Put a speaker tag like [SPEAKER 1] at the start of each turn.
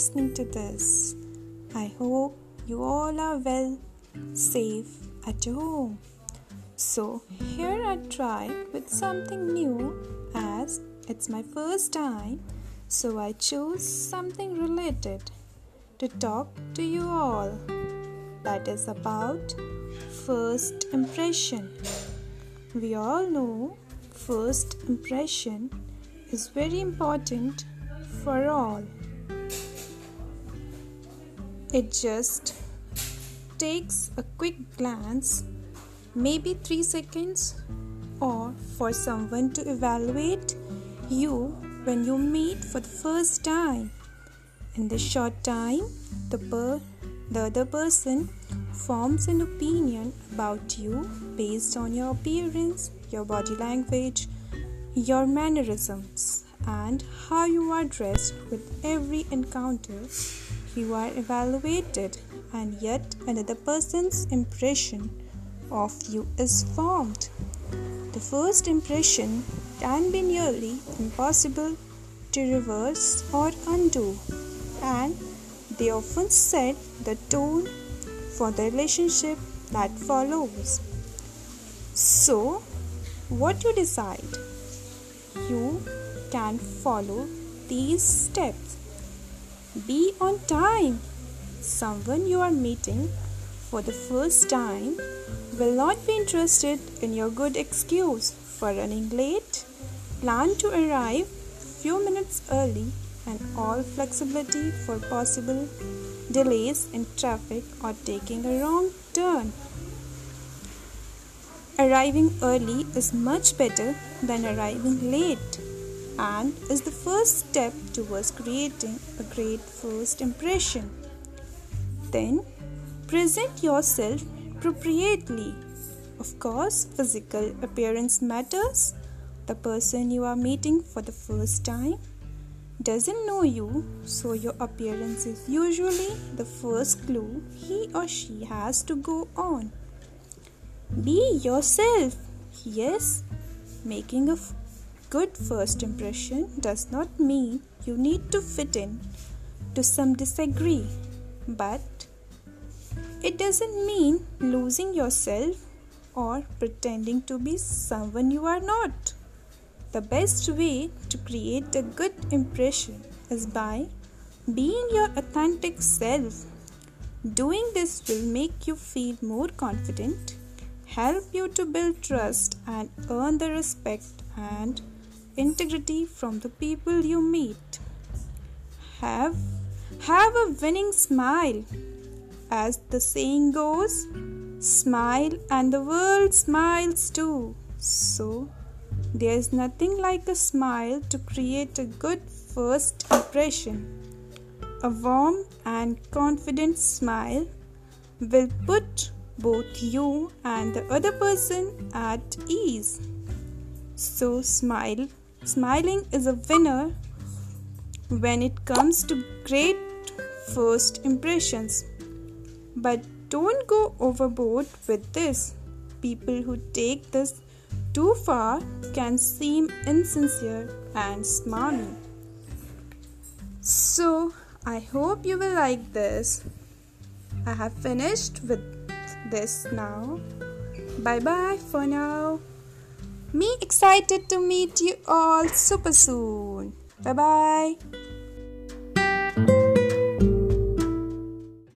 [SPEAKER 1] listening to this. I hope you all are well, safe at home. So, here I try with something new as it's my first time, so I chose something related to talk to you all. That is about first impression. We all know first impression is very important for all. It just takes a quick glance, maybe 3 seconds, or for someone to evaluate you when you meet for the first time. In this short time, the, per- the other person forms an opinion about you based on your appearance, your body language, your mannerisms, and how you are dressed with every encounter. You are evaluated, and yet another person's impression of you is formed. The first impression can be nearly impossible to reverse or undo, and they often set the tone for the relationship that follows. So, what you decide? You can follow these steps. Be on time. Someone you are meeting for the first time will not be interested in your good excuse for running late. Plan to arrive few minutes early and all flexibility for possible delays in traffic or taking a wrong turn. Arriving early is much better than arriving late and is the first step towards creating a great first impression. Then, present yourself appropriately. Of course, physical appearance matters. The person you are meeting for the first time doesn't know you, so your appearance is usually the first clue he or she has to go on. Be yourself. Yes, making a good first impression does not mean you need to fit in. To some disagree, but it doesn't mean losing yourself or pretending to be someone you are not. The best way to create a good impression is by being your authentic self. Doing this will make you feel more confident help you to build trust and earn the respect and integrity from the people you meet. Have have a winning smile. As the saying goes, smile and the world smiles too. So, there is nothing like a smile to create a good first impression. A warm and confident smile will put both you and the other person at ease. So, smile. Smiling is a winner when it comes to great first impressions. But don't go overboard with this. People who take this too far can seem insincere and smarmy. So, I hope you will like this. I have finished with this now. Bye bye for now. Me excited to meet you all super soon. Bye bye.